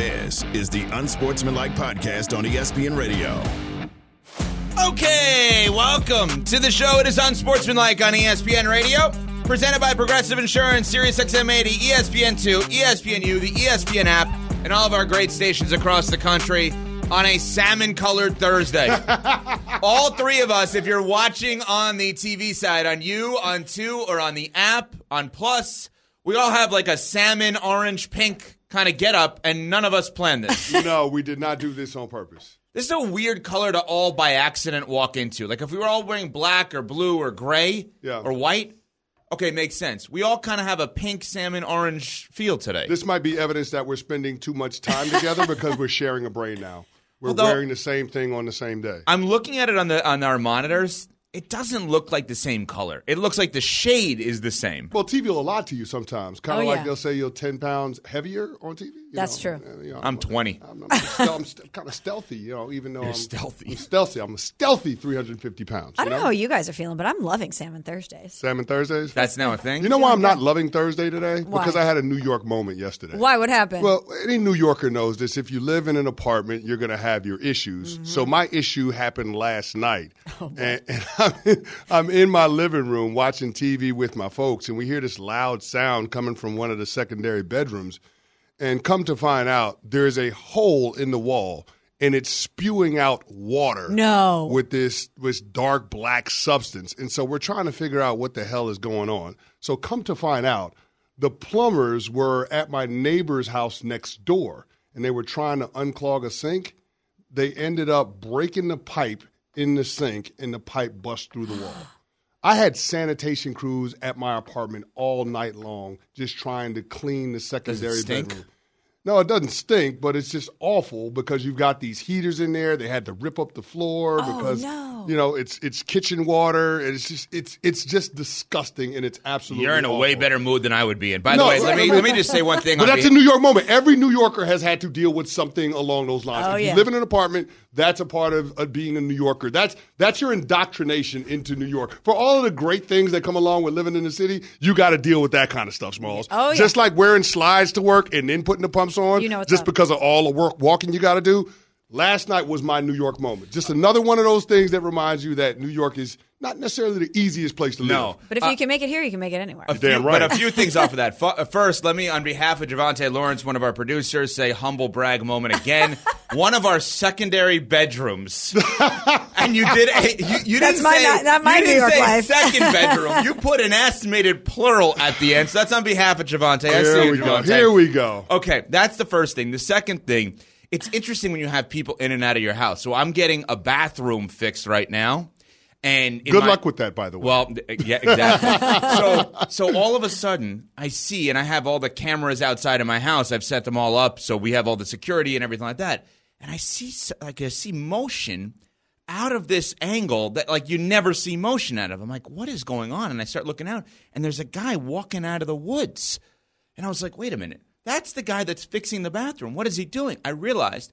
This is the Unsportsmanlike Podcast on ESPN Radio. Okay, welcome to the show. It is Unsportsmanlike on ESPN Radio, presented by Progressive Insurance, Sirius XM 80, ESPN2, ESPNU, the ESPN app, and all of our great stations across the country on a salmon colored Thursday. all three of us, if you're watching on the TV side, on you, on two, or on the app, on Plus, we all have like a salmon, orange, pink kind of get up, and none of us planned this. No, we did not do this on purpose. This is a weird color to all by accident walk into. Like if we were all wearing black or blue or gray Yeah. or white, okay, makes sense. We all kind of have a pink, salmon, orange feel today. This might be evidence that we're spending too much time together because we're sharing a brain now. We're Although- wearing the same thing on the same day. I'm looking at it on the on our monitors. It doesn't look like the same color. It looks like the shade is the same. Well, TV will lie to you sometimes. Kind of Oh, like yeah. they'll say you're 10 pounds heavier on TV. you That's know. true. You know, I'm 20. I'm, I'm, stel- I'm st- kind of stealthy, you know, even though You're I'm stealthy. I'm stealthy. I'm a stealthy 350 pounds. I don't know how you guys are feeling, but I'm loving Salmon Thursdays. Salmon Thursdays. That's now a thing. you know why I'm not loving Thursday today? Why? Because I had a New York moment yesterday. Why? What happened? Well, any New Yorker knows this. If you live in an apartment, you're going to have your issues. Mm-hmm. So my issue happened last night, Oh, and, and I'm, in, my living room watching TV with my folks, and we hear this loud sound coming from one of the secondary bedrooms. And come to find out, there's a hole in the wall, and it's spewing out water. No. with this this dark black substance, and so we're trying to figure out what the hell is going on. So come to find out, the plumbers were at my neighbor's house next door, and they were trying to unclog a sink. They ended up breaking the pipe in the sink, and the pipe bust through the wall. I had sanitation crews at my apartment all night long, just trying to clean the secondary stink? bedroom. No, it doesn't stink, but it's just awful because you've got these heaters in there. They had to rip up the floor oh, because no. You know it's it's kitchen water. It's just it's it's just disgusting and it's absolutely. You're in a way better mood than I would be in. By No, the way, let me let me just say one thing. But on that's a New York moment. Every New Yorker has had to deal with something along those lines. Oh, if you yeah. live in an apartment, that's a part of, of being a New Yorker. That's that's your indoctrination into New York. For all of the great things that come along with living in the city, you got to deal with that kind of stuff, Smalls. Oh, yeah. Just like wearing slides to work and then putting the pumps on, You know just up. because of all the work walking you got to do. Last night was my New York moment. Just another one of those things that reminds you that New York is not necessarily the easiest place to live. No. but if you can make it here, you can make it anywhere. A few, Damn right. But a few things off of that. Fu- uh, First, let me, on behalf of Javante Lawrence, one of our producers, say humble brag moment again. one of our secondary bedrooms, and you did. A, you, you That's didn't my- say not- not my you New didn't York say life. second bedroom. you put an estimated plural at the end. So that's on behalf of Javante. I see Here you, we go. Here we go. Okay, that's the first thing. The second thing, it's interesting when you have people in and out of your house. So I'm getting a bathroom fixed right now. And Good my- luck with that, by the way. well, yeah, exactly. so, so all of a sudden, I see, and I have all the cameras outside of my house. I've set them all up, so we have all the security and everything like that. And I see, like, I see motion out of this angle that, like, you never see motion out of. I'm like, what is going on? And I start looking out, and there's a guy walking out of the woods. And I was like, wait a minute, that's the guy that's fixing the bathroom. What is he doing? I realized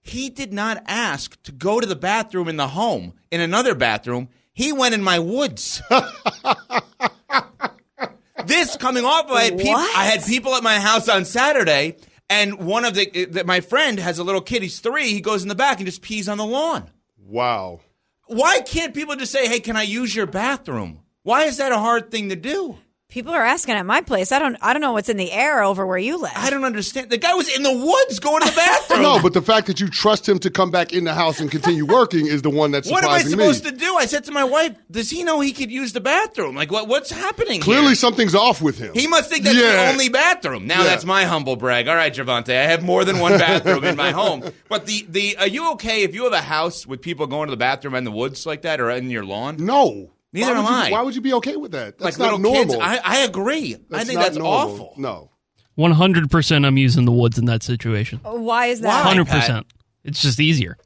he did not ask to go to the bathroom in the home, in another bathroom. He went in my woods. this coming off, I had, peop- I had people at my house on Saturday, and one of the, eh, that my friend has a little kid. He's three. He goes in the back and just pees on the lawn. wow. Why can't people just say, "Hey, can I use your bathroom"? Why is that a hard thing to do? People are asking at my place. I don't. I don't know what's in the air over where you live. I don't understand. The guy was in the woods going to the bathroom. No, but the fact that you trust him to come back in the house and continue working is the one that's What am I supposed me. to do? I said to my wife, "Does he know he could use the bathroom? Like, what, what's happening?" Clearly, here? something's off with him. he must think that's Yeah. the only bathroom. Now Yeah. that's my humble brag. All right, Javante, I have more than one bathroom in my home. But the the are you okay if you have a house with people going to the bathroom in the woods like that or in your lawn? No. Neither why would am you, I. Why would you be okay with that? That's like not normal. kids, I, I agree. I think that's normal. awful. No. One hundred percent, I'm using the woods in that situation. Why is that? Why? Hundred percent. It's just easier.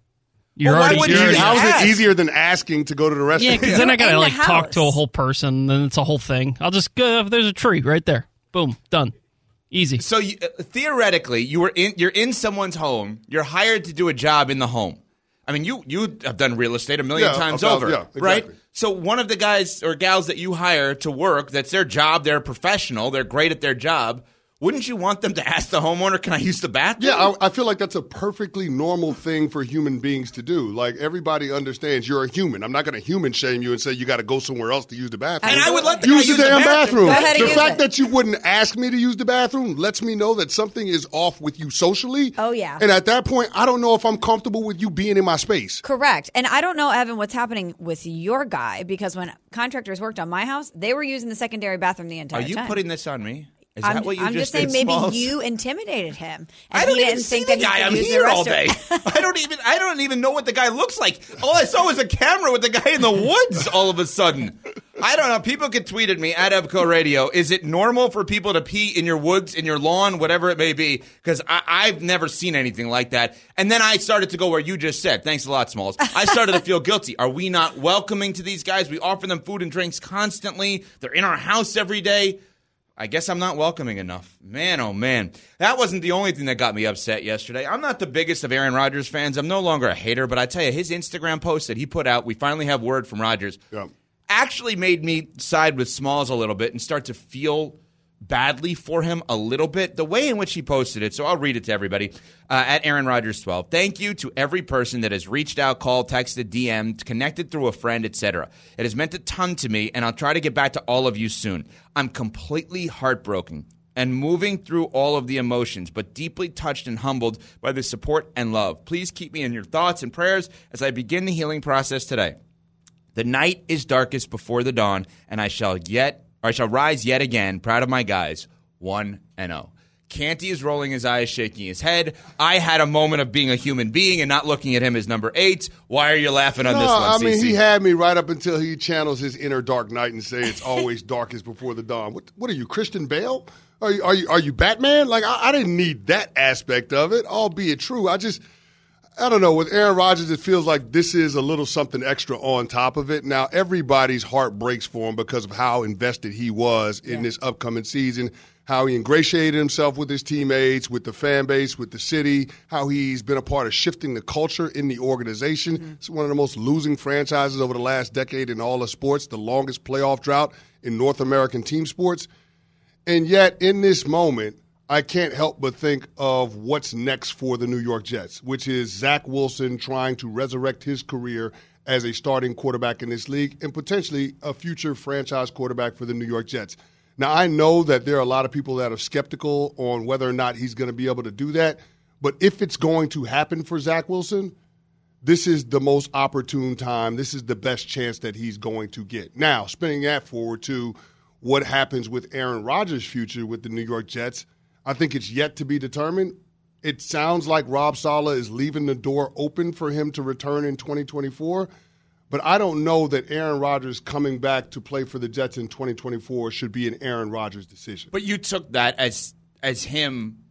You're Well, already, you're you How is it easier than asking to go to the yeah, restaurant? because then I gotta in the like talk to a whole person, then it's a whole thing. I'll just go. There's a tree right there. Boom, done. Easy. So you, uh, theoretically, you were in you're in someone's home. You're hired to do a job in the home. I mean, you you have done real estate a million Yeah, times about- over, yeah, exactly. right? So one of the guys or gals that you hire to work, that's their job. They're a professional. They're great at their job. Wouldn't you want them to ask the homeowner, "Can I use the bathroom?" Yeah, I, I feel like that's a perfectly normal thing for human beings to do. Like everybody understands you're a human. I'm not going to human shame you and say you got to go somewhere else to use the bathroom. And I would let the use guy the use the damn bathroom. bathroom. Go ahead and the fact it. that you wouldn't ask me to use the bathroom lets me know that something is off with you socially. Oh, yeah. And at that point, I don't know if I'm comfortable with you being in my space. Correct. And I don't know, Evan, what's happening with your guy because when contractors worked on my house, they were using the secondary bathroom the entire time. Are you time. putting this on me? Is I'm, that what you I'm just just saying did, maybe Smalls? you intimidated him. And I don't he even didn't see think the that guy. I'm here all day. I don't even. I don't even know what the guy looks like. All I saw was a camera with the guy in the woods. All of a sudden, I don't know. People could tweet at me at Evco Radio. Is it normal for people to pee in your woods, in your lawn, whatever it may be? Because I've never seen anything like that. And then I started to go where you just said. Thanks a lot, Smalls. I started to feel guilty. Are we not welcoming to these guys? We offer them food and drinks constantly. They're in our house every day. I guess I'm not welcoming enough. Man, oh man. That wasn't the only thing that got me upset yesterday. I'm not the biggest of Aaron Rodgers fans. I'm no longer a hater, but I tell you, his Instagram post that he put out, we finally have word from Rodgers, Yeah. actually made me side with Smalls a little bit and start to feel badly for him a little bit. The way in which he posted it, so I'll read it to everybody uh, at Aaron Rodgers 12. Thank you to every person that has reached out, called, texted, DM'd, connected through a friend, etc. It has meant a ton to me, and I'll try to get back to all of you soon. I'm completely heartbroken and moving through all of the emotions, but deeply touched and humbled by the support and love. Please keep me in your thoughts and prayers as I begin the healing process today. The night is darkest before the dawn, and I shall yet, or I shall rise yet again, proud of my guys, one and zero. Canty is rolling his eyes, shaking his head. I had a moment of being a human being and not looking at him as number eight. Why are you laughing on No, this one, I mean CC? he had me right up until he channels his inner dark knight and say it's always darkest before the dawn. What, what are you, Christian Bale? Are you, are you are you Batman? Like I, I didn't need that aspect of it, albeit true. I just I don't know. With Aaron Rodgers, it feels like this is a little something extra on top of it. Now everybody's heart breaks for him because of how invested he was in this upcoming season. How he ingratiated himself with his teammates, with the fan base, with the city, how he's been a part of shifting the culture in the organization. Mm-hmm. It's one of the most losing franchises over the last decade in all of sports, the longest playoff drought in North American team sports. And yet, in this moment, I can't help but think of what's next for the New York Jets, which is Zach Wilson trying to resurrect his career as a starting quarterback in this league and potentially a future franchise quarterback for the New York Jets. Now, I know that there are a lot of people that are skeptical on whether or not he's going to be able to do that, but if it's going to happen for Zach Wilson, this is the most opportune time. This is the best chance that he's going to get. Now, spinning that forward to what happens with Aaron Rodgers' future with the New York Jets, I think it's yet to be determined. It sounds like Rob Saleh is leaving the door open for him to return in 2024, but I don't know that Aaron Rodgers coming back to play for the Jets in 2024 should be an Aaron Rodgers decision. But you took that as as him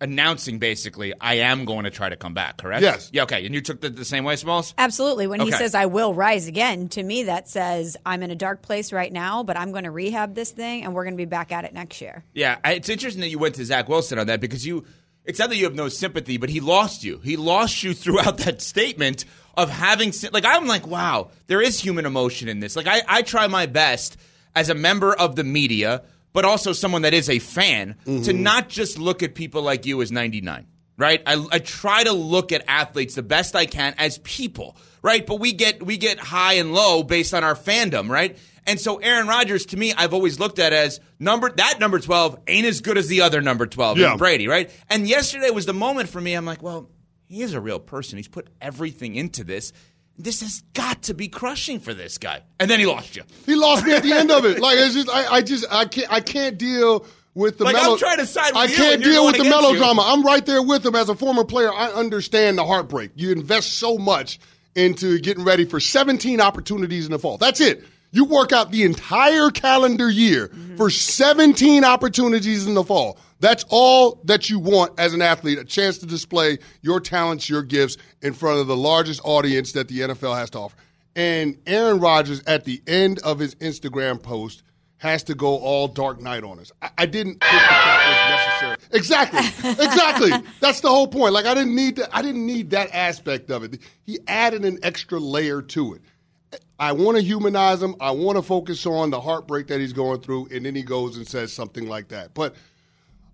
announcing basically, I am going to try to come back, correct? Yes. Yeah, okay. And you took that the same way, Smalls? Absolutely. When he says, I will rise again, to me, that says, I'm in a dark place right now, but I'm going to rehab this thing and we're going to be back at it next year. Yeah, it's interesting that you went to Zach Wilson on that because you. It's not that you have no sympathy, but he lost you. He lost you throughout that statement of having like I'm like, wow, there is human emotion in this. Like I, I try my best as a member of the media, but also someone that is a fan, to mm-hmm. not just look at people like you as 99. Right, I, I try to look at athletes the best I can as people, right? But we get we get high and low based on our fandom, right? And so Aaron Rodgers, to me, I've always looked at as number that number twelve ain't as good as the other number twelve, Yeah. Brady, right? And yesterday was the moment for me. I'm like, well, he is a real person. He's put everything into this. This has got to be crushing for this guy. And then he lost you. He lost me at the end of it. Like it's just, I, I just, I can't, I can't deal with the. Like, I'm trying to side with I you, can't deal with the against you. melodrama. I'm right there with him as a former player. I understand the heartbreak. You invest so much into getting ready for 17 opportunities in the fall. That's it. You work out the entire calendar year Mm-hmm. for 17 opportunities in the fall. That's all that you want as an athlete a chance to display your talents, your gifts in front of the largest audience that the NFL has to offer. And Aaron Rodgers, at the end of his Instagram post, has to go all Dark Knight on us. I, I didn't think that, that was necessary. Exactly, exactly. That's the whole point. Like I didn't need that. I didn't need that aspect of it. He added an extra layer to it. I want to humanize him. I want to focus on the heartbreak that he's going through, and then he goes and says something like that. But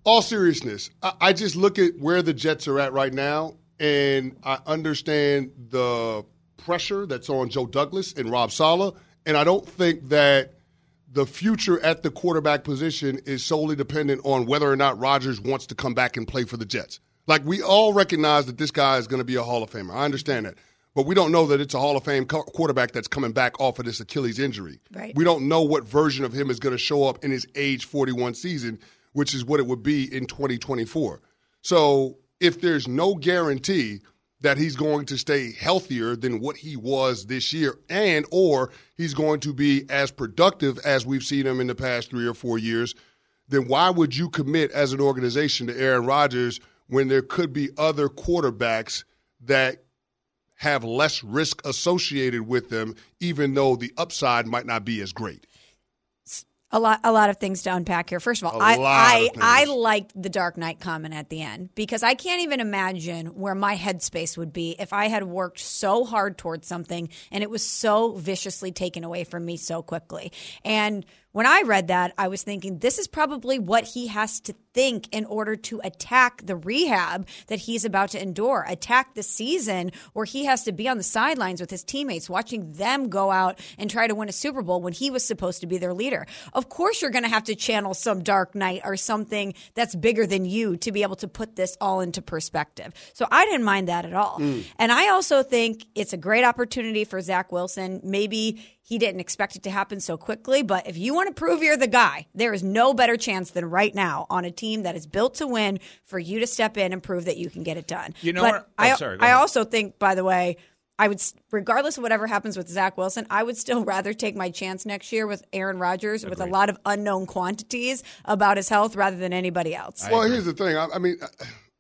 all seriousness, I, I just look at where the Jets are at right now, and I understand the pressure that's on Joe Douglas and Rob Saleh, and I don't think that the future at the quarterback position is solely dependent on whether or not Rodgers wants to come back and play for the Jets. Like we all recognize that this guy is going to be a Hall of Famer. I understand that. But we don't know that it's a Hall of Fame quarterback that's coming back off of this Achilles injury. Right. We don't know what version of him is going to show up in his age 41 season, which is what it would be in 2024. So if there's no guarantee that he's going to stay healthier than what he was this year and or he's going to be as productive as we've seen him in the past 3 or 4 years then why would you commit as an organization to Aaron Rodgers when there could be other quarterbacks that have less risk associated with them even though the upside might not be as great a lot a lot of things to unpack here. First of all, A I I. I liked the Dark Knight comment at the end because I can't even imagine where my headspace would be if I had worked so hard towards something and it was so viciously taken away from me so quickly. And when I read that, I was thinking this is probably what he has to think in order to attack the rehab that he's about to endure, attack the season where he has to be on the sidelines with his teammates, watching them go out and try to win a Super Bowl when he was supposed to be their leader. Of course, you're going to have to channel some dark knight or something that's bigger than you to be able to put this all into perspective. So I didn't mind that at all. Mm. And I also think it's a great opportunity for Zach Wilson. Maybe he didn't expect it to happen so quickly, but if you want to prove you're the guy, there is no better chance than right now on a team that is built to win for you to step in and prove that you can get it done. You know but what- oh, I, sorry, I also think, by the way, I would, regardless of whatever happens with Zach Wilson, I would still rather take my chance next year with Aaron Rodgers with a lot of unknown quantities about his health rather than anybody else. well, here's the thing. I, I mean, uh,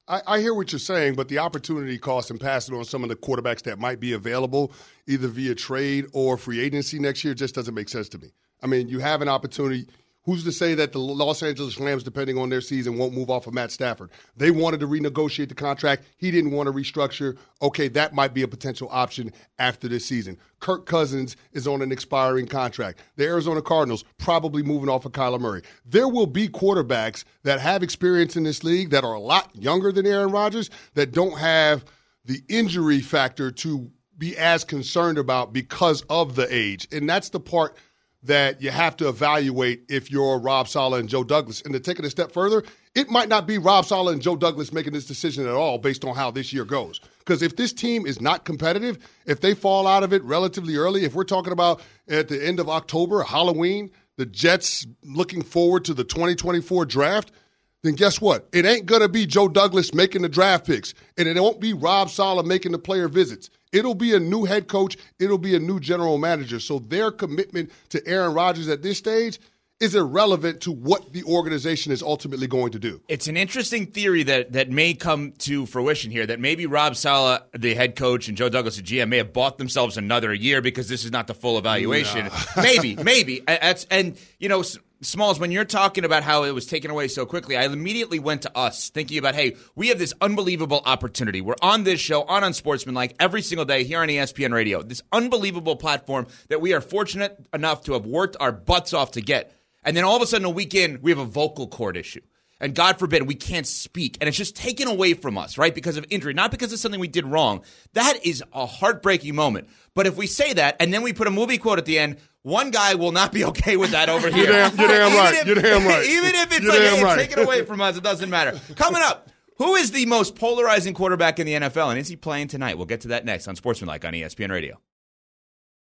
I, I hear what you're saying, but the opportunity cost and passing on some of the quarterbacks that might be available, either via trade or free agency next year, just doesn't make sense to me. I mean, you have an opportunity. Who's to say that the Los Angeles Rams, depending on their season, won't move off of Matt Stafford? They wanted to renegotiate the contract. He didn't want to restructure. Okay, that might be a potential option after this season. Kirk Cousins is on an expiring contract. The Arizona Cardinals probably moving off of Kyler Murray. There will be quarterbacks that have experience in this league that are a lot younger than Aaron Rodgers that don't have the injury factor to be as concerned about because of the age. And that's the part that you have to evaluate if you're Rob Saleh and Joe Douglas. And to take it a step further, it might not be Rob Saleh and Joe Douglas making this decision at all based on how this year goes. Because if this team is not competitive, if they fall out of it relatively early, if we're talking about at the end of October, Halloween, the Jets looking forward to the 2024 draft, then guess what? It ain't going to be Joe Douglas making the draft picks, and it won't be Rob Sala making the player visits. It'll be a new head coach, it'll be a new general manager. So their commitment to Aaron Rodgers at this stage is irrelevant to what the organization is ultimately going to do. It's an interesting theory that, that may come to fruition here that maybe Rob Saleh, the head coach, and Joe Douglas, the GM, may have bought themselves another year because this is not the full evaluation. maybe, maybe. And, that's- and, you know, Smalls, when you're talking about how it was taken away so quickly, I immediately went to us thinking about, hey, we have this unbelievable opportunity. We're on this show, on Unsportsmanlike, every single day here on ESPN Radio. This unbelievable platform that we are fortunate enough to have worked our butts off to get. And then all of a sudden, a week in, we have a vocal cord issue. And God forbid, we can't speak. And it's just taken away from us, right? Because of injury, not because of something we did wrong. That is a heartbreaking moment. But if we say that and then we put a movie quote at the end, one guy will not be okay with that over here. damn- you're damn right. if- You're damn right. Even if it's You're like, hey, right. it's taken away from us, it doesn't matter. Coming up, who is the most polarizing quarterback in the NFL? And is he playing tonight? We'll get to that next on Sportsmanlike on ESPN Radio.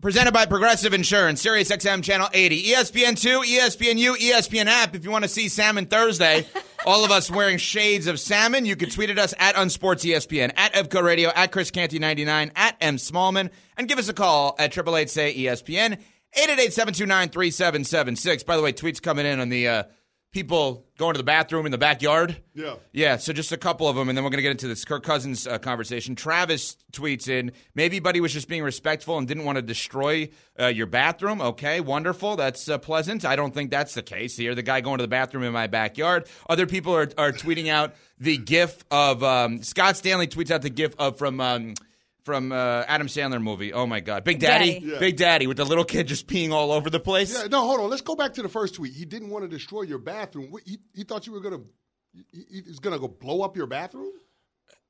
Presented by Progressive Insurance, Sirius XM Channel 80, ESPN 2, ESPNU, ESPN app. If you want to see Salmon Thursday, all of us wearing shades of salmon, you can tweet at us at UnsportsESPN, at Evco Radio, at Chris Canty 99 at M Smallman, and give us a call at 888 say ESPN, 888-729-3776. By the way, tweets coming in on the uh, people going to the bathroom in the backyard. Yeah. Yeah, so just a couple of them, and then we're going to get into this Kirk Cousins uh, conversation. Travis tweets in, maybe Buddy was just being respectful and didn't want to destroy uh, your bathroom. Okay, wonderful. That's uh, pleasant. I don't think that's the case here. The guy going to the bathroom in my backyard. Other people are, are tweeting out the gif of um, Scott Stanley tweets out the gif of from. Um, from uh, Adam Sandler movie. Oh my God, Big Daddy, Daddy. Yeah. Big Daddy, with the little kid just peeing all over the place. Yeah, no, hold on. Let's go back to the first tweet. He didn't want to destroy your bathroom. What, He, he thought you were gonna. He, he- he's gonna go blow up your bathroom.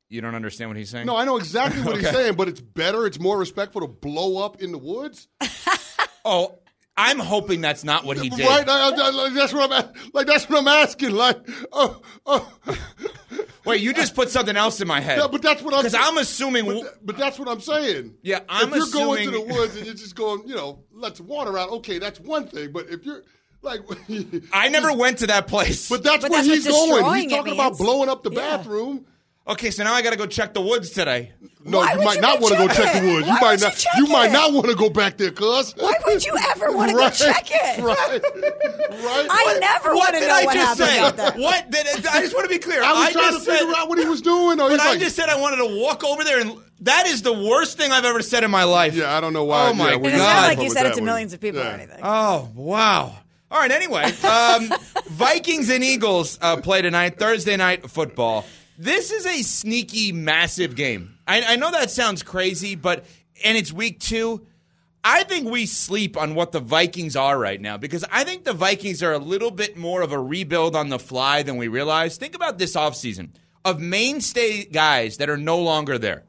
You don't understand what he's saying? No, I know exactly what he's Okay. saying, but it's better. It's more respectful to blow up in the woods, Oh, I'm hoping that's not what he did. right? I- I- I- like, that's what I'm a- like. That's what I'm asking. Like, oh, oh. Wait, you just put something else in my head. Yeah, but that's what I'm. Because I'm assuming. But, th- but that's what I'm saying. Yeah, I'm assuming. if you're going to the woods and you're just going, you know, let some water out. Okay, that's one thing. But if you're like, I never went to that place. But that's But where that's he's going. He's talking about blowing up the Yeah. bathroom. Okay, so now I got to go check the woods today. No, Why you would might you not go want to go check check it? the woods. You Why might would you not. check You might it? not want to go back there, cuz. Why would you ever want to go Right, check it? Right. Right. I never What want to know I what just happened say? out there. What did I just want to be clear? I was trying just to figure out what he was doing. Or But he's I like, just said I wanted to walk over there, and that is the worst thing I've ever said in my life. yeah, I don't know why. Oh, my yeah, we God. It's not God. like you said it to millions of people Yeah. or anything. Oh wow! All right. Anyway, um, Vikings and Eagles uh, play tonight, Thursday night football. This is a sneaky, massive game. I, I know that sounds crazy, but and it's week two. I think we sleep on what the Vikings are right now because I think the Vikings are a little bit more of a rebuild on the fly than we realize. Think about this offseason of mainstay guys that are no longer there.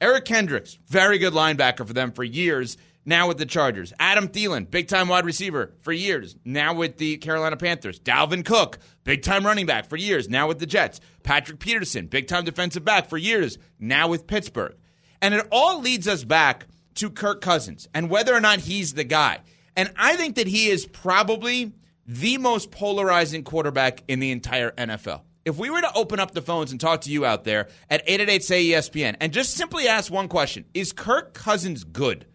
Eric Kendricks, very good linebacker for them for years, now with the Chargers. Adam Thielen, big time wide receiver for years, now with the Carolina Panthers. Dalvin Cook, big time running back for years, now with the Jets. Patrick Peterson, big time defensive back for years, now with Pittsburgh. And it all leads us back to Kirk Cousins and whether or not he's the guy. And I think that he is probably the most polarizing quarterback in the entire NFL. If we were to open up the phones and talk to you out there at 888 say ESPN and just simply ask one question, is Kirk Cousins good?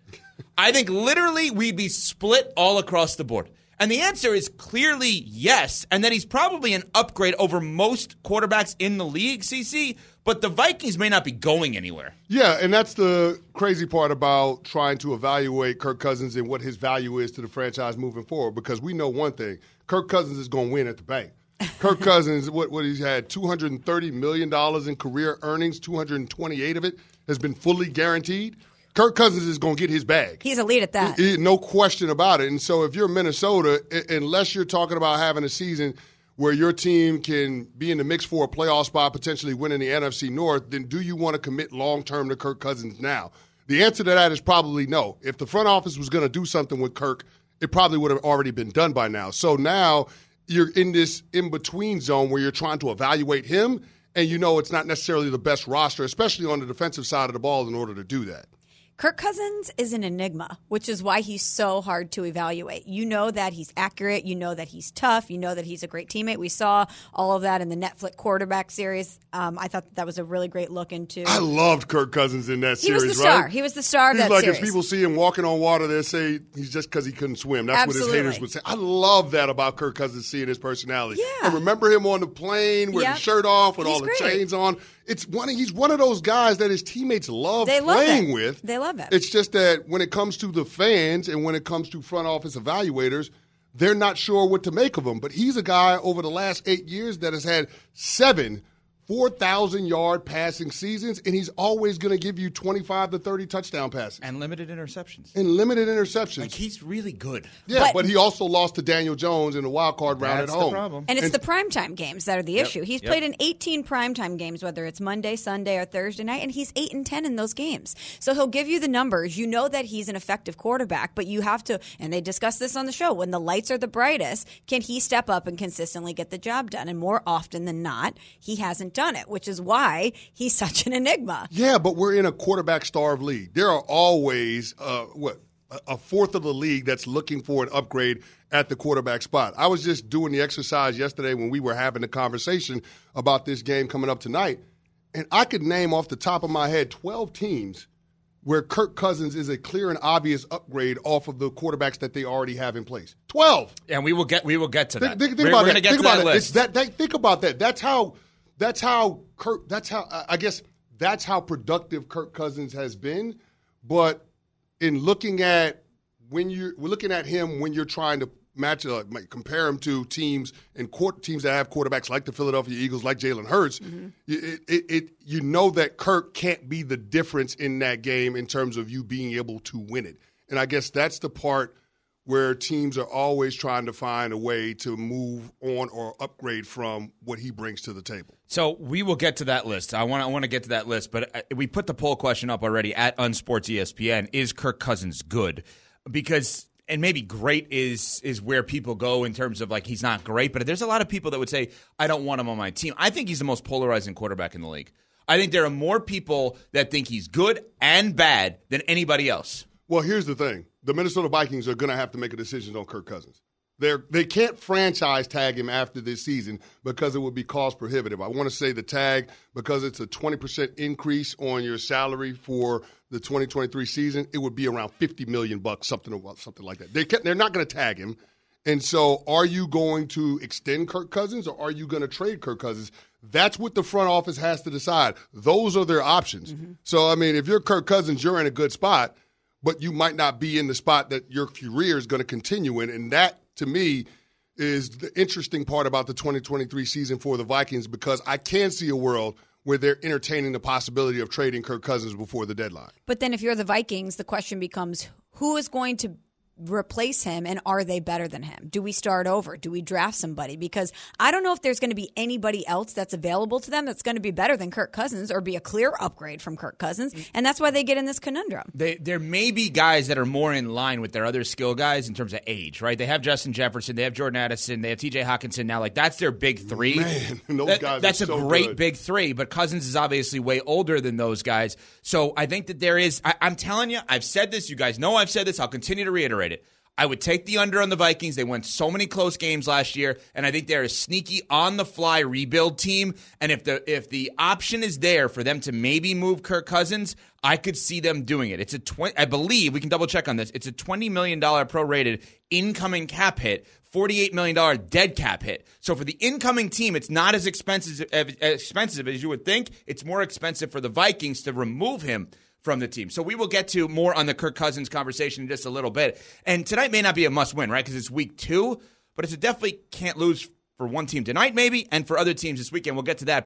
I think literally we'd be split all across the board. And the answer is clearly yes. And that he's probably an upgrade over most quarterbacks in the league, CC. But the Vikings may not be going anywhere. Yeah, and that's the crazy part about trying to evaluate Kirk Cousins and what his value is to the franchise moving forward. Because we know one thing: Kirk Cousins is going to win at the bank. Kirk Cousins, what, what he's had, two hundred and thirty million dollars in career earnings, two hundred and twenty-eight of it has been fully guaranteed. Kirk Cousins is going to get his bag. He's elite at that. It- no question about it. And so if you're Minnesota, unless you're talking about having a season where your team can be in the mix for a playoff spot, potentially winning the NFC North, then do you want to commit long term to Kirk Cousins now? The answer to that is probably no. If the front office was going to do something with Kirk, it probably would have already been done by now. So now you're in this in between zone where you're trying to evaluate him, and you know it's not necessarily the best roster, especially on the defensive side of the ball, in order to do that. Kirk Cousins is an enigma, which is why he's so hard to evaluate. You know that he's accurate. You know that he's tough. You know that he's a great teammate. We saw all of that in the Netflix quarterback series. Um, I thought that, that was a really great look into. I loved Kirk Cousins in that he series. was the right? star. He was the star of He's like series. if people see him walking on water, they say he's just because he couldn't swim. That's what his haters would say. I love that about Kirk Cousins, seeing his personality. Yeah. And remember him on the plane with Yep. his shirt off, with He's all the great. chains on. It's one. He's one of those guys that his teammates love They love playing it. with. They love it. It's just that when it comes to the fans and when it comes to front office evaluators, they're not sure what to make of him. But he's a guy over the last eight years that has had seven 4,000 yard passing seasons, and he's always going to give you 25 to 30 touchdown passes and limited interceptions. and limited interceptions. Like he's really good. yeah, But- but, he also lost to Daniel Jones in the wild card round That's at the home. problem. And it's the primetime games that are the issue. He's Yep. played in 18 primetime games, whether it's Monday, Sunday, or Thursday night, and he's 8 and 10 in those games. So he'll give you the numbers. You know that he's an effective quarterback, but you have to, and they discussed this on the show, when the lights are the brightest, can he step up and consistently get the job done? And more often than not, he hasn't done it, which is why he's such an enigma. Yeah, but we're in a quarterback starved league. There are always uh, what a- a fourth of the league that's looking for an upgrade at the quarterback spot. I was just doing the exercise yesterday when we were having the conversation about this game coming up tonight, and I could name off the top of my head 12 teams where Kirk Cousins is a clear and obvious upgrade off of the quarterbacks that they already have in place. 12. And we will get we will get to that. Think, think, think we're about we're that. gonna get think to about that it. It's list. that, that- think about that. That's how. That's how Kirk. That's how. I- guess that's how productive Kirk Cousins has been. But in looking at when you're we're looking at him when you're trying to match uh, compare him to teams and court teams that have quarterbacks like the Philadelphia Eagles, like Jalen Hurts, it, it, it you know that Kirk can't be the difference in that game in terms of you being able to win it. And I guess that's the part where teams are always trying to find a way to move on or upgrade from what he brings to the table. So we will get to that list. I want I want to get to that list, but uh, we put the poll question up already at Unsports ESPN. Is Kirk Cousins good? Because and maybe great is is where people go in terms of like he's not great, but there's a lot of people that would say I don't want him on my team. I think he's the most polarizing quarterback in the league. I think there are more people that think he's good and bad than anybody else. Well, here's the thing: the Minnesota Vikings are going to have to make a decision on Kirk Cousins. They're, they can't franchise tag him after this season because it would be cost prohibitive. I want to say the tag because it's a 20% increase on your salary for the 2023 season. It would be around 50 million bucks, something about something like that. They can, they're not going to tag him. And so, are you going to extend Kirk Cousins or are you going to trade Kirk Cousins? That's what the front office has to decide. Those are their options. Mm-hmm. So, I mean, if you're Kirk Cousins, you're in a good spot, but you might not be in the spot that your career is going to continue in. And that, to me, is the interesting part about the 2023 season for the Vikings because I can see a world where they're entertaining the possibility of trading Kirk Cousins before the deadline. But then if you're the Vikings, the question becomes who is going to replace him and are they better than him? Do we start over? Do we draft somebody? Because I don't know if there's going to be anybody else that's available to them that's going to be better than Kirk Cousins or be a clear upgrade from Kirk Cousins. Mm. And that's why they get in this conundrum. They, there may be guys that are more in line with their other skill guys in terms of age, right? They have Justin Jefferson, they have Jordan Addison, they have T.J. Hockenson now. Like that's their big three. Man, That- guys that's a so great good. big three. But Cousins is obviously way older than those guys. So I think that there is. I, I'm telling you, I've said this. You guys know I've said this. I'll continue to reiterate it. I would take the under on the Vikings. They won so many close games last year, and I think they're a sneaky on the fly rebuild team. And if the if the option is there for them to maybe move Kirk Cousins, I could see them doing it. It's a twenty. I believe we can double check on this. It's a twenty million dollar prorated incoming cap hit. $48 million dead cap hit. So for the incoming team, it's not as expensive, as expensive as you would think. It's more expensive for the Vikings to remove him from the team. So we will get to more on the Kirk Cousins conversation in just a little bit. And tonight may not be a must win, right? Because it's week two, but it's a definitely can't lose for one team tonight, maybe, and for other teams this weekend. We'll get to that.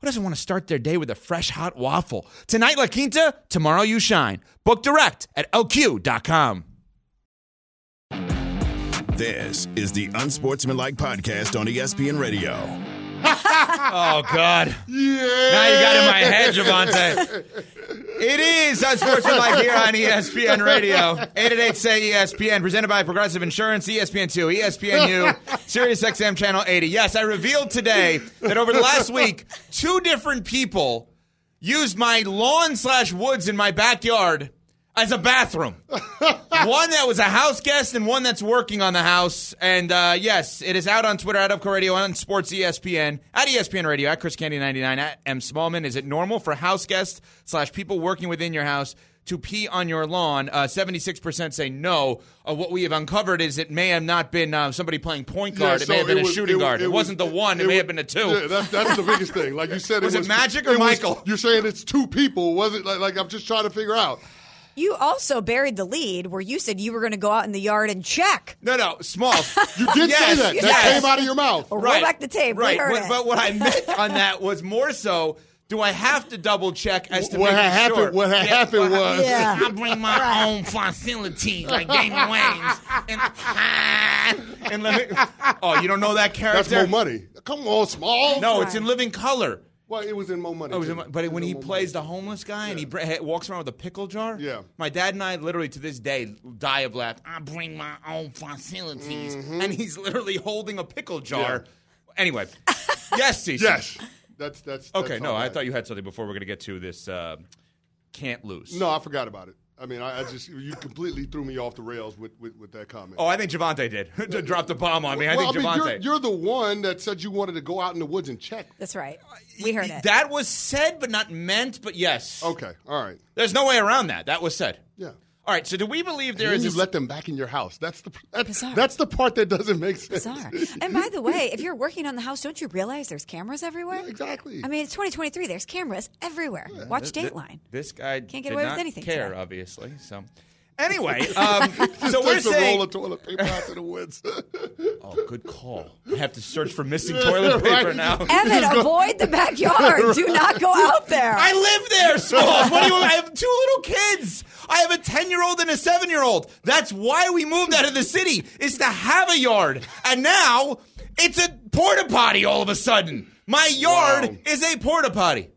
who doesn't want to start their day with a fresh hot waffle? Tonight, La Quinta, tomorrow, you shine. Book direct at lq.com. This is the Unsportsmanlike Podcast on ESPN Radio. Oh, God. Yeah. Now you got in my head, Javante. It is Unsportsmanlike here on ESPN Radio. 888 say ESPN, presented by Progressive Insurance, E ESPN2, ESPNU, Sirius XM Channel 80. Yes, I revealed today that over the last week, two different people used my lawn slash woods in my backyard as a bathroom. one that was a house guest and one that's working on the house. And uh, yes, it is out on Twitter at Evco Radio on Sports ESPN at ESPN Radio at Chris Canty 99 at M Smallman. Is it normal for house guests slash people working within your house to pee on your lawn? Uh, 76% say no. Uh, what we have uncovered is it may have not been uh, somebody playing point Yeah, guard. it may have been a shooting was- guard. It, was- wasn't the one. It, may have been a two. Yeah, that's, that's the biggest thing. Like you said, Was it it was Magic or it was- Michael? you're saying it's two people. Was it like, like I'm just trying to figure out? You also buried the lead where you said you were going to go out in the yard and check. No, no, small. You did Yes, say that. That yes. came out of your mouth. Roll back the tape. We Right. heard What- it. But what I meant on that was more so. Do I have to double check as to What make happened- sure? what happened what was- Yeah. I bring my own facilities like Damon Wayans and, and let me, oh, you don't know that character? That's more money. Come on, small. No, it's in living color. Well, it was in more money. Oh, was too. it- but It when was he Mo plays Money. the homeless guy and he br- walks around with a pickle jar, Yeah. My dad and I literally to this day die of laugh. I bring my own facilities, and he's literally holding a pickle jar. Anyway, yes, CC. Yes, that's that's. Okay, that's no, I thought you had something before we're going to get to this. Uh, can't lose. No, I forgot about it. I mean, I, I just you completely threw me off the rails with, with, with that comment. Oh, I think Javante did. drop the bomb on me. I well, think I mean, Javante. you're, you're the one that said you wanted to go out in the woods and check. That's right. We heard it. That was said, but not meant. But yes. Okay, all right, There's no way around that. That was said. Yeah. All right. So do we believe there and is a you let them back in your house. That's the that's, that's the part that doesn't make sense. Bizarre. And by the way, if you're working on the house, don't you realize there's cameras everywhere? exactly. I mean, it's 2023. There's cameras everywhere. Watch Dateline. This guy Can't get did away with anything care, today. obviously. So, anyway, um, so we're Takes a roll saying. of toilet paper out to the woods. Oh, good call. I have to search for missing toilet paper Right. now. Evan, avoid the backyard. Do not go out there. I live there, Smalls. What do you? I have two little kids. I have a ten-year-old and a seven-year-old. That's why we moved out of the city is to have a yard, and now it's a porta potty. All of a sudden, my yard Wow. is a porta potty.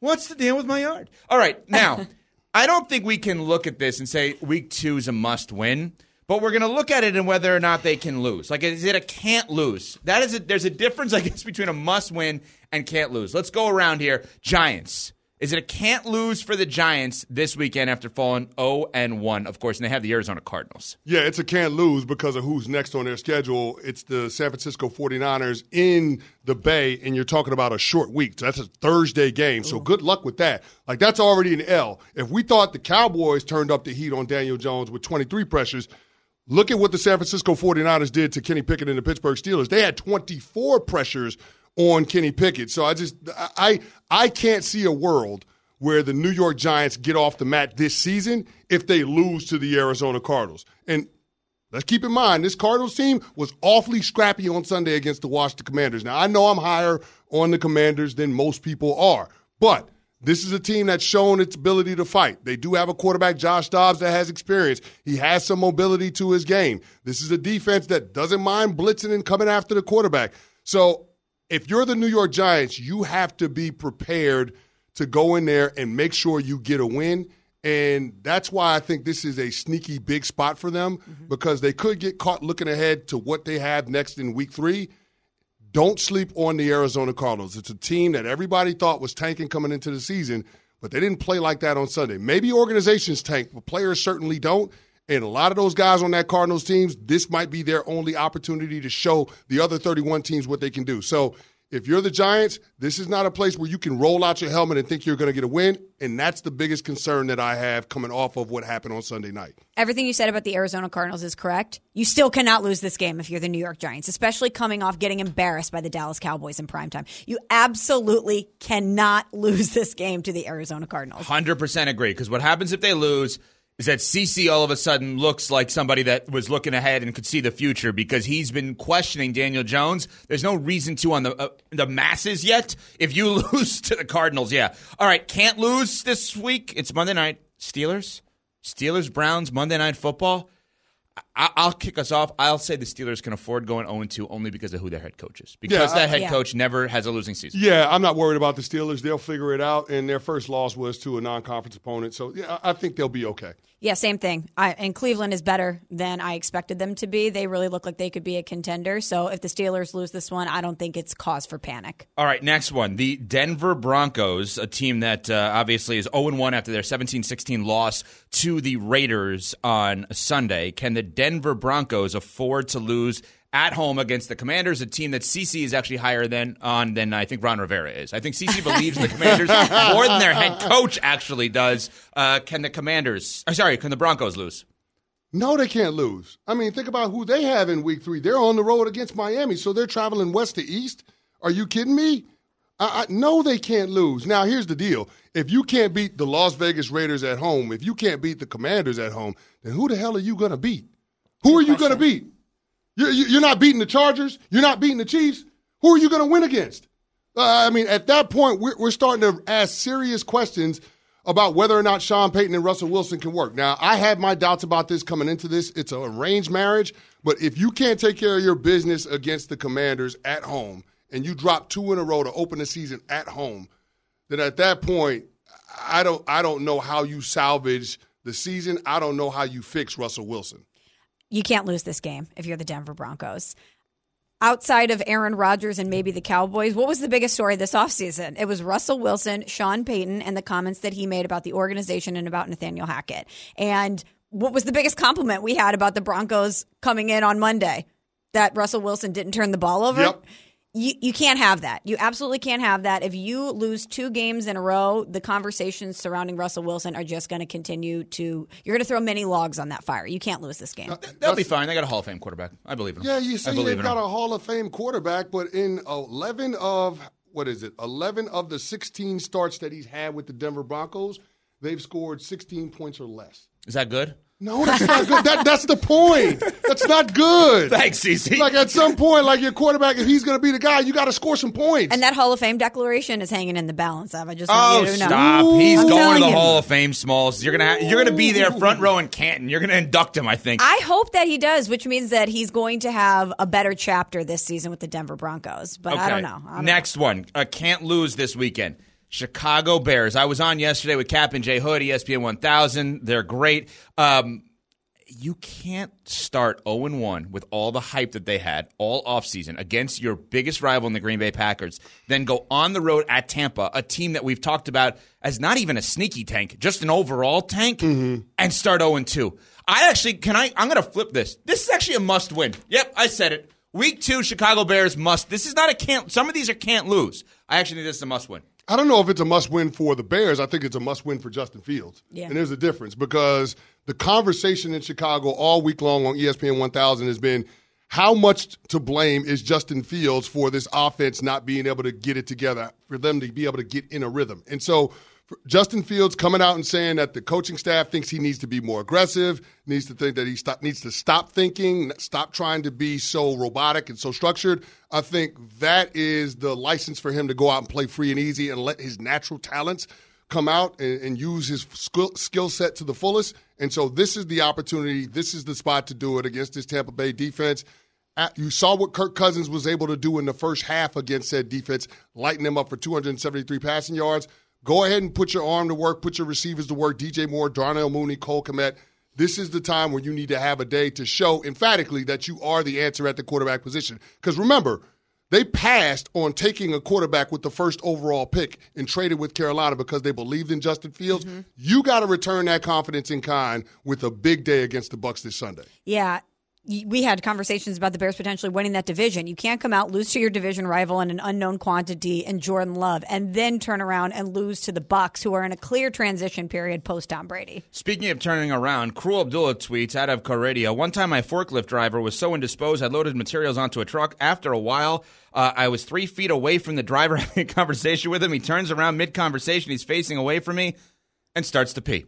What's the deal with my yard? All right, now I don't think we can look at this and say week two is a must-win. But we're going to look at it and whether or not they can lose. Like, is it a can't lose? That is, a, there's a difference, I guess, between a must win and can't lose. Let's go around here. Giants. Is it a can't lose for the Giants this weekend after falling 0 and 1, of course, and they have the Arizona Cardinals? Yeah, it's a can't lose because of who's next on their schedule. It's the San Francisco 49ers in the Bay, and you're talking about a short week. So that's a Thursday game. So good luck with that. Like, that's already an L. If we thought the Cowboys turned up the heat on Daniel Jones with 23 pressures, look at what the San Francisco 49ers did to Kenny Pickett and the Pittsburgh Steelers. They had 24 pressures on Kenny Pickett. So I just, I, I can't see a world where the New York Giants get off the mat this season if they lose to the Arizona Cardinals. And let's keep in mind, this Cardinals team was awfully scrappy on Sunday against the Washington Commanders. Now, I know I'm higher on the Commanders than most people are, but this is a team that's shown its ability to fight. They do have a quarterback, Josh Dobbs, that has experience. He has some mobility to his game. This is a defense that doesn't mind blitzing and coming after the quarterback. So if you're the New York Giants, you have to be prepared to go in there and make sure you get a win. And that's why I think this is a sneaky big spot for them mm-hmm. because they could get caught looking ahead to what they have next in week three. Don't sleep on the Arizona Cardinals. It's a team that everybody thought was tanking coming into the season, but they didn't play like that on Sunday. Maybe organizations tank, but players certainly don't. And a lot of those guys on that Cardinals teams, this might be their only opportunity to show the other 31 teams what they can do. So If you're the Giants, this is not a place where you can roll out your helmet and think you're going to get a win. And that's the biggest concern that I have coming off of what happened on Sunday night. Everything you said about the Arizona Cardinals is correct. You still cannot lose this game if you're the New York Giants, especially coming off getting embarrassed by the Dallas Cowboys in primetime. You absolutely cannot lose this game to the Arizona Cardinals. 100% agree. Because what happens if they lose is that CC all of a sudden looks like somebody that was looking ahead and could see the future because he's been questioning Daniel Jones. There's no reason to on the uh, the masses yet. If you lose to the Cardinals, yeah. All right, can't lose this week. It's Monday night. Steelers, Steelers, Browns, Monday night football. I- will kick us off. I'll say the Steelers can afford going 0 2 only because of who their head coach is. Because Yeah, that I- head Yeah. coach never has a losing season. Yeah, I'm not worried about the Steelers. They'll figure it out. And their first loss was to a non conference opponent. So, yeah, I I think they'll be okay. Yeah, same thing. I, and Cleveland is better than I expected them to be. They really look like they could be a contender. So if the Steelers lose this one, I don't think it's cause for panic. All right, next one. The Denver Broncos, a team that uh, obviously is 0 1 after their 17 16 loss to the Raiders on Sunday. Can the Denver Broncos afford to lose at home against the Commanders, a team that CC is actually higher than on than I think Ron Rivera is? I think CC believes in the Commanders more than their head coach actually does. Uh, can the Commanders, or sorry, can the Broncos lose? No, they can't lose. I mean, think about who they have in week three. They're on the road against Miami, so they're traveling west to east. Are you kidding me? I, I no, they can't lose. Now, here's the deal: if you can't beat the Las Vegas Raiders at home, if you can't beat the Commanders at home, then who the hell are you going to beat? Who are you going to beat? You're, not beating the Chargers. You're not beating the Chiefs. Who are you going to win against? Uh, I mean, at that point, we're, we're starting to ask serious questions about whether or not Sean Payton and Russell Wilson can work. Now, I had my doubts about this coming into this. It's an arranged marriage, but if you can't take care of your business against the Commanders at home and you drop two in a row to open the season at home, then at that point, I don't I don't know how you salvage the season. I don't know how you fix Russell Wilson. You can't lose this game if you're the Denver Broncos. Outside of Aaron Rodgers and maybe the Cowboys, what was the biggest story this offseason? It was Russell Wilson, Sean Payton, and the comments that he made about the organization and about Nathaniel Hackett. And what was the biggest compliment we had about the Broncos coming in on Monday? That Russell Wilson didn't turn the ball over? Yep. You, you can't have that. You absolutely can't have that. If you lose two games in a row, the conversations surrounding Russell Wilson are just going to continue to. You're going to throw many logs on that fire. You can't lose this game. They'll be fine. They got a Hall of Fame quarterback. I believe in them. Yeah, you see, they've got them. a Hall of Fame quarterback, but in 11 of, what is it, 11 of the 16 starts that he's had with the Denver Broncos, they've scored 16 points or less. Is that good? No, that's not good. That, that's the point. That's not good. Thanks, CC. Like at some point, like your quarterback, if he's going to be the guy, you got to score some points. And that Hall of Fame declaration is hanging in the balance of. I just Oh, want you to know. stop! He's I'm going to the you. Hall of Fame, Smalls. You're gonna ha- you're gonna be there, front row in Canton. You're gonna induct him, I think. I hope that he does, which means that he's going to have a better chapter this season with the Denver Broncos. But I don't know. I don't Next one. Uh, can't lose this weekend. Chicago Bears. I was on yesterday with Kap and Jay Hood, ESPN 1000. They're great. Um, you can't start 0 1 with all the hype that they had all offseason against your biggest rival in the Green Bay Packers, then go on the road at Tampa, a team that we've talked about as not even a sneaky tank, just an overall tank, and start 0 2. I actually, can I? I'm going to flip this. This is actually a must win. Yep, I said it. Week two, Chicago Bears must. This is not a can't. Some of these are can't lose. I actually think this is a must win. I don't know if it's a must win for the Bears. I think it's a must win for Justin Fields. Yeah. And there's a difference because the conversation in Chicago all week long on ESPN 1000 has been how much to blame is Justin Fields for this offense not being able to get it together, for them to be able to get in a rhythm. And so Justin Fields coming out and saying that the coaching staff thinks he needs to be more aggressive, needs to think that he stop, needs to stop thinking, stop trying to be so robotic and so structured. I think that is the license for him to go out and play free and easy and let his natural talents come out and, and use his skill, skill set to the fullest. And so this is the opportunity. This is the spot to do it against this Tampa Bay defense. You saw what Kirk Cousins was able to do in the first half against said defense, lighting them up for 273 passing yards. Go ahead and put your arm to work, put your receivers to work. DJ Moore, Darnell Mooney, Cole Kmet. This is the time where you need to have a day to show emphatically that you are the answer at the quarterback position. Because remember, they passed on taking a quarterback with the first overall pick and traded with Carolina because they believed in Justin Fields. Mm-hmm. You got to return that confidence in kind with a big day against the Bucks this Sunday. Yeah. We had conversations about the Bears potentially winning that division. You can't come out, lose to your division rival in an unknown quantity and Jordan Love, and then turn around and lose to the Bucks, who are in a clear transition period post Tom Brady. Speaking of turning around, Cruel Abdullah tweets out of Radio. One time, my forklift driver was so indisposed, I loaded materials onto a truck. After a while, uh, I was three feet away from the driver having a conversation with him. He turns around mid conversation. He's facing away from me and starts to pee.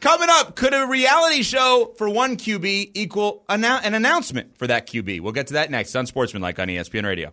Coming up, could a reality show for one QB equal an announcement for that QB? We'll get to that next on Sportsmanlike on ESPN Radio.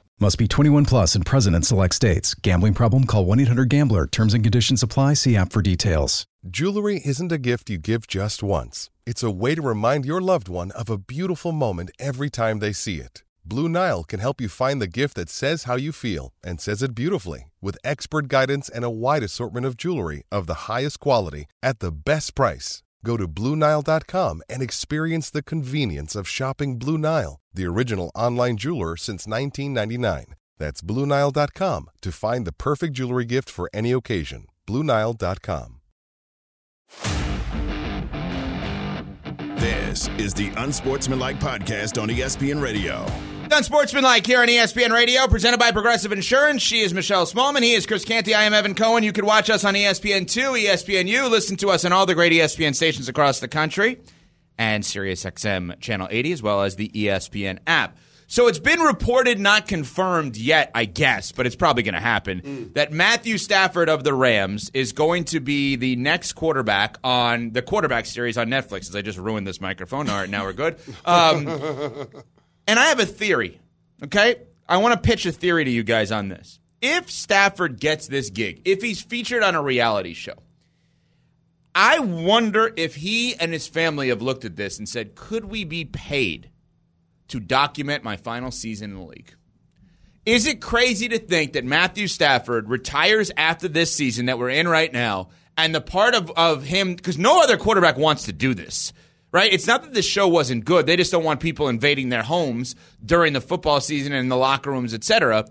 Must be 21 plus and present in select states. Gambling problem? Call 1 800 Gambler. Terms and conditions apply. See app for details. Jewelry isn't a gift you give just once. It's a way to remind your loved one of a beautiful moment every time they see it. Blue Nile can help you find the gift that says how you feel and says it beautifully with expert guidance and a wide assortment of jewelry of the highest quality at the best price. Go to BlueNile.com and experience the convenience of shopping Blue Nile, the original online jeweler since 1999. That's BlueNile.com to find the perfect jewelry gift for any occasion. BlueNile.com. This is the Unsportsmanlike Podcast on ESPN Radio. Unsportsmanlike here on ESPN Radio, presented by Progressive Insurance. She is Michelle Smallmon. He is Chris Canty. I am Evan Cohen. You can watch us on E ESPN2, ESPNU. Listen to us on all the great ESPN stations across the country and SiriusXM Channel 80, as well as the ESPN app. So it's been reported, not confirmed yet, I guess, but it's probably going to happen, that Matthew Stafford of the Rams is going to be the next quarterback on the quarterback series on Netflix. As I just ruined this microphone. All right, now we're good. Um, and I have a theory, okay? I want to pitch a theory to you guys on this. If Stafford gets this gig, if he's featured on a reality show, I wonder if he and his family have looked at this and said, could we be paid to document my final season in the league? Is it crazy to think that Matthew Stafford retires after this season that we're in right now, and the part of, of him, because no other quarterback wants to do this, right? It's not that the show wasn't good. They just don't want people invading their homes during the football season and in the locker rooms, et cetera.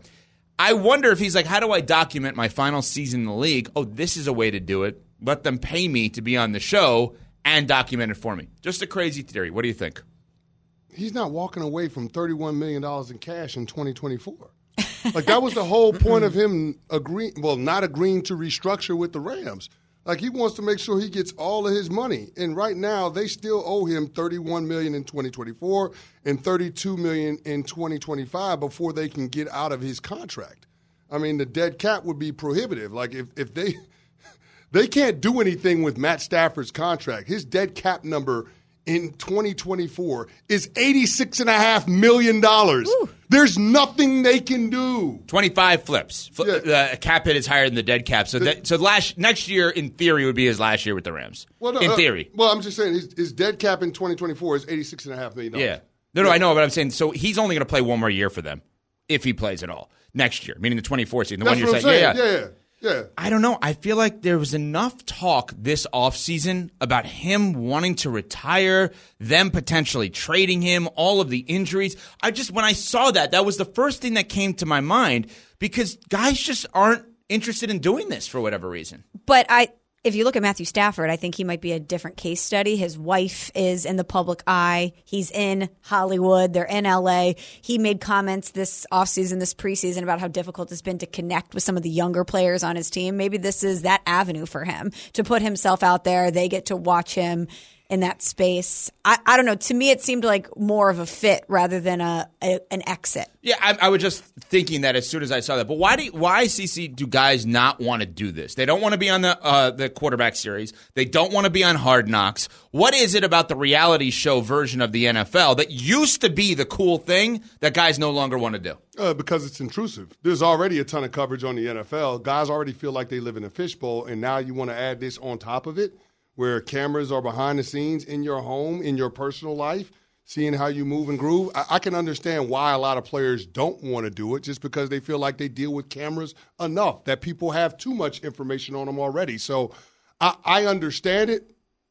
I wonder if he's like, how do I document my final season in the league? Oh, this is a way to do it. Let them pay me to be on the show and document it for me. Just a crazy theory. What do you think? He's not walking away from $31 million in cash in 2024. like, that was the whole point of him agreeing, well, not agreeing to restructure with the Rams. Like, he wants to make sure he gets all of his money. And right now, they still owe him 31 million in 2024 and 32 million in 2025 before they can get out of his contract. I mean, the dead cap would be prohibitive. Like, if, if they. They can't do anything with Matt Stafford's contract. His dead cap number in 2024 is $86.5 million. There's nothing they can do. 25 flips. Fl- Yeah. The cap hit is higher than the dead cap. So that, so last next year, in theory, would be his last year with the Rams. Well, no, in uh, theory. well, I'm just saying his, his dead cap in 2024 is $86.5 million. Yeah. No, no, I know, but I'm saying so he's only going to play one more year for them if he plays at all next year, meaning the 24 season. The That's one what you're I'm saying. saying. Yeah, Yeah, yeah. yeah. I don't know. I feel like there was enough talk this offseason about him wanting to retire, them potentially trading him, all of the injuries. I just, when I saw that, that was the first thing that came to my mind because guys just aren't interested in doing this for whatever reason. But I, if you look at Matthew Stafford, I think he might be a different case study. His wife is in the public eye. He's in Hollywood. They're in LA. He made comments this offseason, this preseason about how difficult it's been to connect with some of the younger players on his team. Maybe this is that avenue for him to put himself out there. They get to watch him in that space. I, I don't know. To me, it seemed like more of a fit rather than a, a an exit. Yeah, I, I was just thinking that as soon as I saw that. But why do why CC do guys not want to do this? They don't want to be on the uh, the quarterback series. They don't want to be on Hard Knocks. What is it about the reality show version of the NFL that used to be the cool thing that guys no longer want to do? Uh, because it's intrusive. There's already a ton of coverage on the NFL. Guys already feel like they live in a fishbowl, and now you want to add this on top of it, where cameras are behind the scenes in your home, in your personal life. seeing how you move and groove. I, I can understand why a lot of players don't want to do it just because they feel like they deal with cameras enough, that people have too much information on them already. So I, I understand it.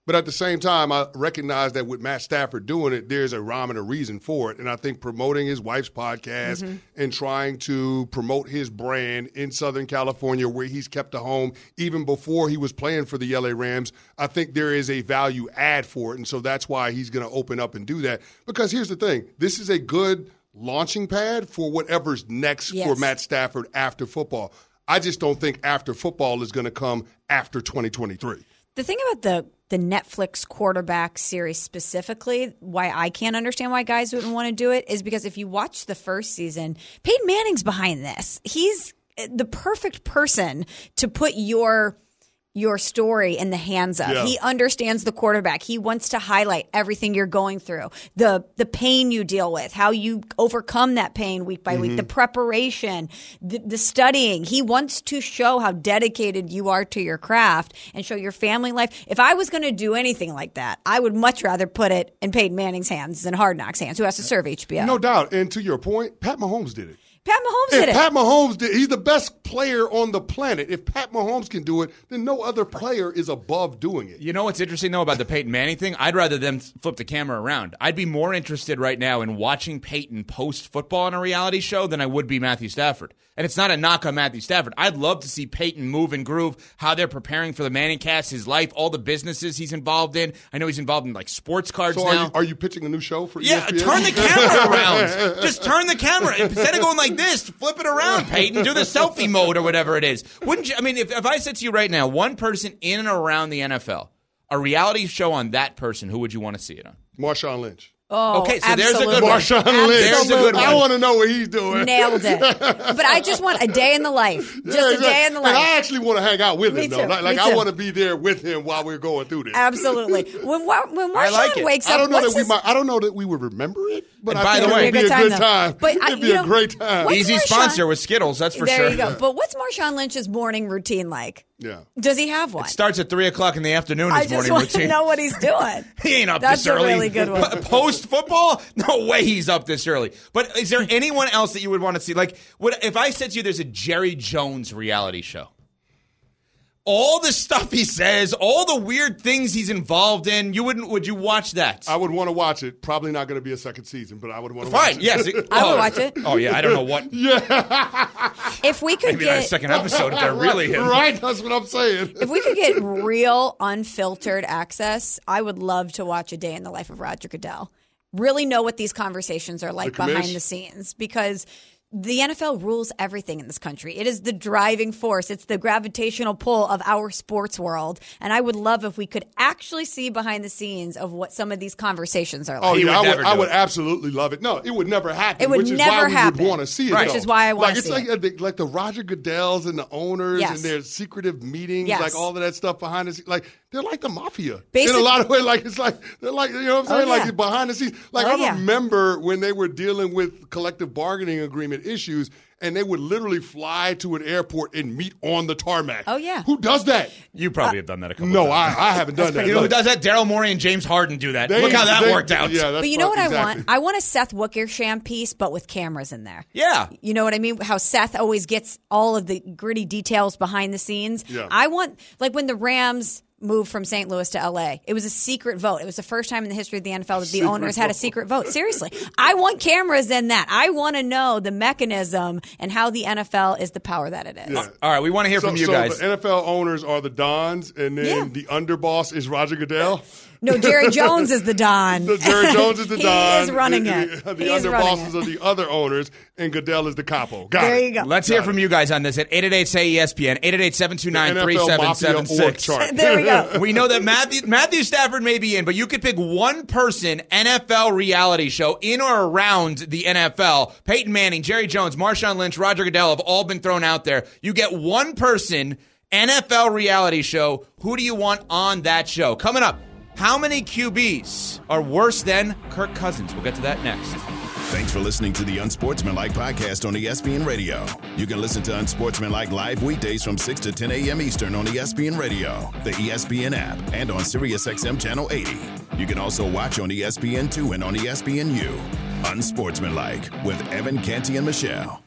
But at the same time, I recognize that with Matt Stafford doing it, there's a rhyme and a reason for it. And I think promoting his wife's podcast Mm-hmm. and trying to promote his brand in Southern California, where he's kept a home even before he was playing for the LA Rams, I think there is a value add for it. And so that's why he's going to open up and do that. Because here's the thing this is a good launching pad for whatever's next Yes. for Matt Stafford after football. I just don't think after football is going to come after 2023. The thing about the the Netflix quarterback series specifically, why I can't understand why guys wouldn't want to do it is because if you watch the first season, Peyton Manning's behind this. He's eh, the perfect person to put your your story in the hands of. Yeah. He understands the quarterback. He wants to highlight everything you're going through, the the pain you deal with, how you overcome that pain week by week, the mm-hmm. preparation, the, the studying. He wants to show how dedicated you are to your craft and show your family life. If I was going to do anything like that, I would much rather put it in Peyton Manning's hands than Hard Knocks' hands, who has to serve HBO. No doubt. And to your point, Pat Mahomes did it. Pat Mahomes If did it. Pat Mahomes did, he's the best player on the planet. If Pat Mahomes can do it, then no other player is above doing it. You know what's interesting though about the Peyton Manning thing? I'd rather them flip the camera around. I'd be more interested right now in watching Peyton post football on a reality show than I would be Matthew Stafford. And it's not a knock on Matthew Stafford. I'd love to see Peyton move and groove, how they're preparing for the Manning cast, his life, all the businesses he's involved in. I know he's involved in like sports cards So are now. you, are you pitching a new show for yeah, ESPN? turn the camera around. Just turn the camera. Instead of going like this, flip it around, Peyton. Do the selfie mode or whatever it is. Wouldn't you? I mean, if, if I said to you right now, one person in and around the NFL, a reality show on that person, who would you want to see it on? Marshawn Lynch. Oh, Okay, so there's a good absolutely. one. Lynch. There's a good one. I want to know what he's doing. Nailed it. But I just want a day in the life. Just Yeah, a day in the life. And I actually want to hang out with Me him, though. too. Like, like Me I want to be there with him while we're going through this. Absolutely. When Wa- when Marshawn like wakes up, I don't know what's that we might. I don't know that we would remember it, but And I by think the way- would It'd a be a good good time, time. But I- It'd be you a great time. Easy Marshawn- sponsor with Skittles, that's for there sure. There you go. But what's Marshawn Lynch's morning routine like? Yeah. Does he have one? It starts at three o'clock in the afternoon. I His just morning want routine. to know what he's doing. He ain't up That's this early. That's a really good one. Post football? No way he's up this early. But is there anyone else that you would want to see? Like, what if I said to you there's a Jerry Jones reality show? All the stuff he says, all the weird things he's involved in, you wouldn't would you watch that? I would want to watch it. Probably not going to be a second season, but I would want to watch Fine, it. yes. I would oh, watch it. Oh yeah, I don't know what If we could maybe not a second episode if they're really him. right. That's what I'm saying. if we could get real unfiltered access, I would love to watch a day in the life of Roger Goodell. Really know what these conversations are like The behind the scenes because the NFL rules everything in this country. It is the driving force. It's the gravitational pull of our sports world. And I would love if we could actually see behind the scenes of what some of these conversations are oh, like. Oh yeah, would I would. I would absolutely love it. No, it would never happen. It would which is never why we happen. would want to see it. Right. though. Which is why I wanna like it's see like it. the, like the Roger Goodells and the owners Yes. and their secretive meetings, Yes. like all of that stuff behind the scenes. Like they're like the mafia Basic- in a lot of ways. Like it's like they're like you know what I'm Oh, saying. yeah. Like behind the scenes. Like Oh, I yeah. remember when they were dealing with collective bargaining agreement issues. And they would literally fly to an airport and meet on the tarmac. Oh, yeah. who does that? You probably uh, have done that a couple No, times. I, I haven't done that. You know who does that? Daryl Morey and James Harden do that. they- Look how that they- worked out. Yeah, that's But you know what exactly. I want? I want a Seth Wickersham piece, but with cameras in there. Yeah. You know what I mean? How Seth always gets all of the gritty details behind the scenes. Yeah. I want, like when the Rams moved from St. Louis to LA, it was a secret vote. It was the first time in the history of the NFL that the Secret owners had a secret vote. Seriously. I want cameras in that. I want to know the mechanism and how the NFL is the power that it is. Yeah. All right, we want to hear So, from you so guys. the NFL owners are the Dons, and then Yeah. the underboss is Roger Goodell. No, Jerry Jones is the Don. The Jerry Jones is the he Don. is running the, it. The, the He is underbosses it. are the other owners, and Goodell is the capo. Got There it. you go. Let's hear from you guys on this at 888 say ESPN, 888 729 NFL Mafia org 3776. chart. There we go. We know that Matthew Matthew Stafford may be in, but you could pick one person NFL reality show in or around the NFL. Peyton Manning, Jerry Jones, Marshawn Lynch, Roger Goodell have all been thrown out there. You get one person NFL reality show. Who do you want on that show? Coming up, how many QBs are worse than Kirk Cousins? We'll get to that next. Thanks for listening to the Unsportsmanlike podcast on ESPN Radio. You can listen to Unsportsmanlike live weekdays from 6 to 10 a.m. Eastern on ESPN Radio, the ESPN app, and on SiriusXM Channel 80. You can also watch on ESPN2 and on ESPNU. Unsportsmanlike with Evan Canty and Michelle.